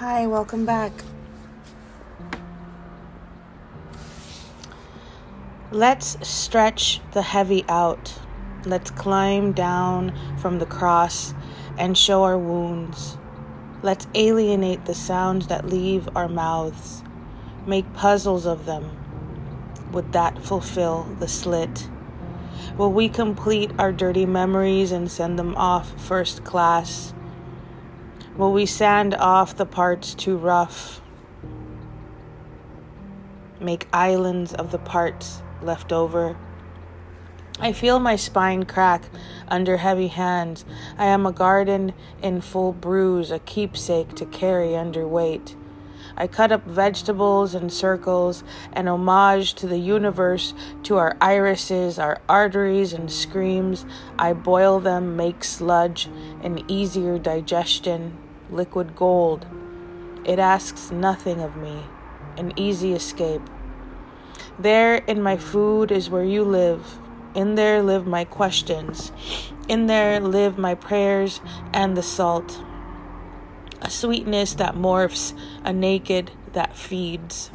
Hi, welcome back. Let's stretch the heavy out. Let's climb down from the cross and show our wounds. Let's alienate the sounds that leave our mouths. Make puzzles of them. Would that fulfill the slit? Will we complete our dirty memories and send them off first class? Will we sand off the parts too rough? Make islands of the parts left over? I feel my spine crack under heavy hands. I am a garden in full bruise, a keepsake to carry under weight. I cut up vegetables in circles, an homage to the universe, to our irises, our arteries, and screams. I boil them, make sludge, an easier digestion, liquid gold. It asks nothing of me, an easy escape. There in my food is where you live. In there live my questions. In there live my prayers and the salt. A sweetness that morphs, a naked that feeds.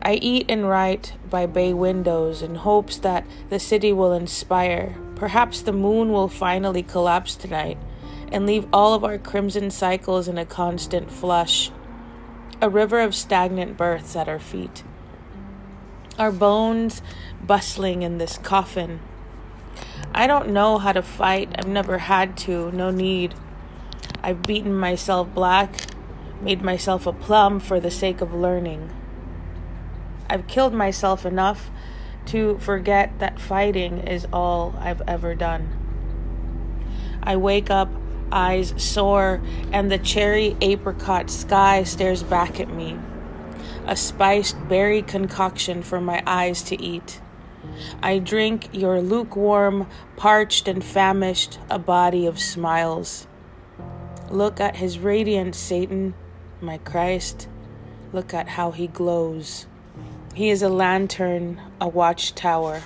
I eat and write by bay windows in hopes that the city will inspire. Perhaps the moon will finally collapse tonight and leave all of our crimson cycles in a constant flush. A river of stagnant births at our feet our bones bustling in this coffin. I don't know how to fight. I've never had to, no need. I've beaten myself black, made myself a plum for the sake of learning. I've killed myself enough to forget that fighting is all I've ever done. I wake up, eyes sore, and the cherry apricot sky stares back at me a spiced berry concoction for my eyes to eat. I drink your lukewarm, parched and famished, a body of smiles. Look at his radiance, Satan, my Christ. Look at how he glows. He is a lantern, a watchtower.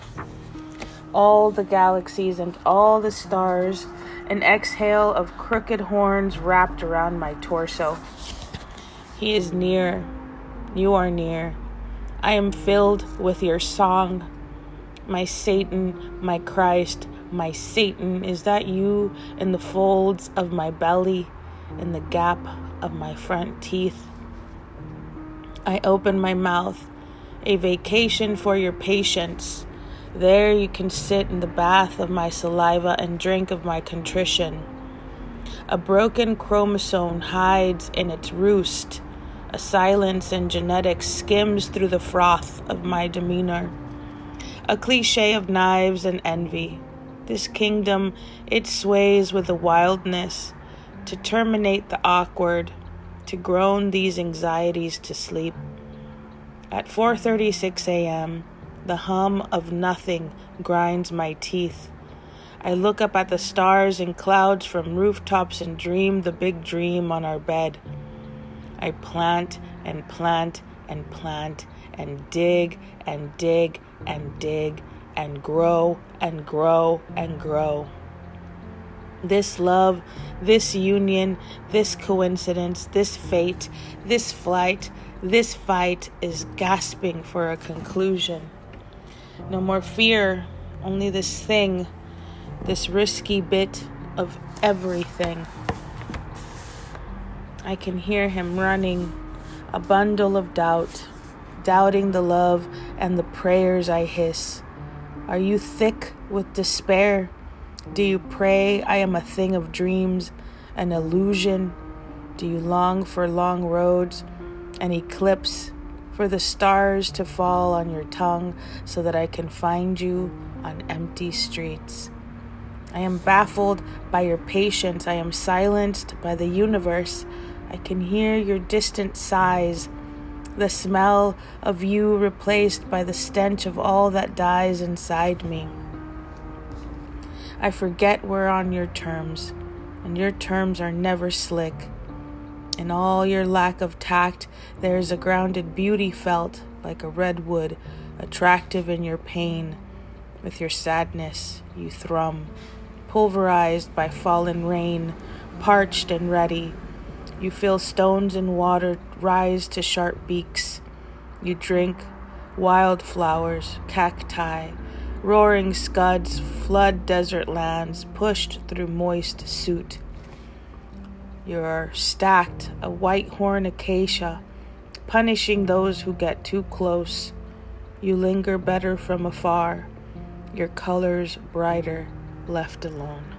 All the galaxies and all the stars, an exhale of crooked horns wrapped around my torso. He is near, you are near. I am filled with your song. My Satan, my Christ, my Satan, is that you in the folds of my belly, in the gap of my front teeth? I open my mouth, a vacation for your patience. There you can sit in the bath of my saliva and drink of my contrition. A broken chromosome hides in its roost a silence in genetics skims through the froth of my demeanor. A cliche of knives and envy. This kingdom, it sways with a wildness to terminate the awkward, to groan these anxieties to sleep. At 4:36 a.m., the hum of nothing grinds my teeth. I look up at the stars and clouds from rooftops and dream the big dream on our bed. I plant and plant and plant and dig and dig and dig and grow and grow and grow. This love, this union, this coincidence, this fate, this flight, this fight is gasping for a conclusion. No more fear, only this thing, this risky bit of everything. I can hear him running, a bundle of doubt, doubting the love and the prayers I hiss. Are you thick with despair? Do you pray I am a thing of dreams, an illusion? Do you long for long roads, an eclipse, for the stars to fall on your tongue so that I can find you on empty streets? I am baffled by your patience. I am silenced by the universe. I can hear your distant sighs, the smell of you replaced by the stench of all that dies inside me. I forget we're on your terms, and your terms are never slick. In all your lack of tact, there is a grounded beauty felt like a redwood, attractive in your pain. With your sadness, you thrum, pulverized by fallen rain, parched and ready You feel stones and water rise to sharp beaks. You drink wildflowers, cacti, roaring scuds flood desert lands pushed through moist soot. You're stacked, a white horn acacia, punishing those who get too close. You linger better from afar, your colors brighter, left alone.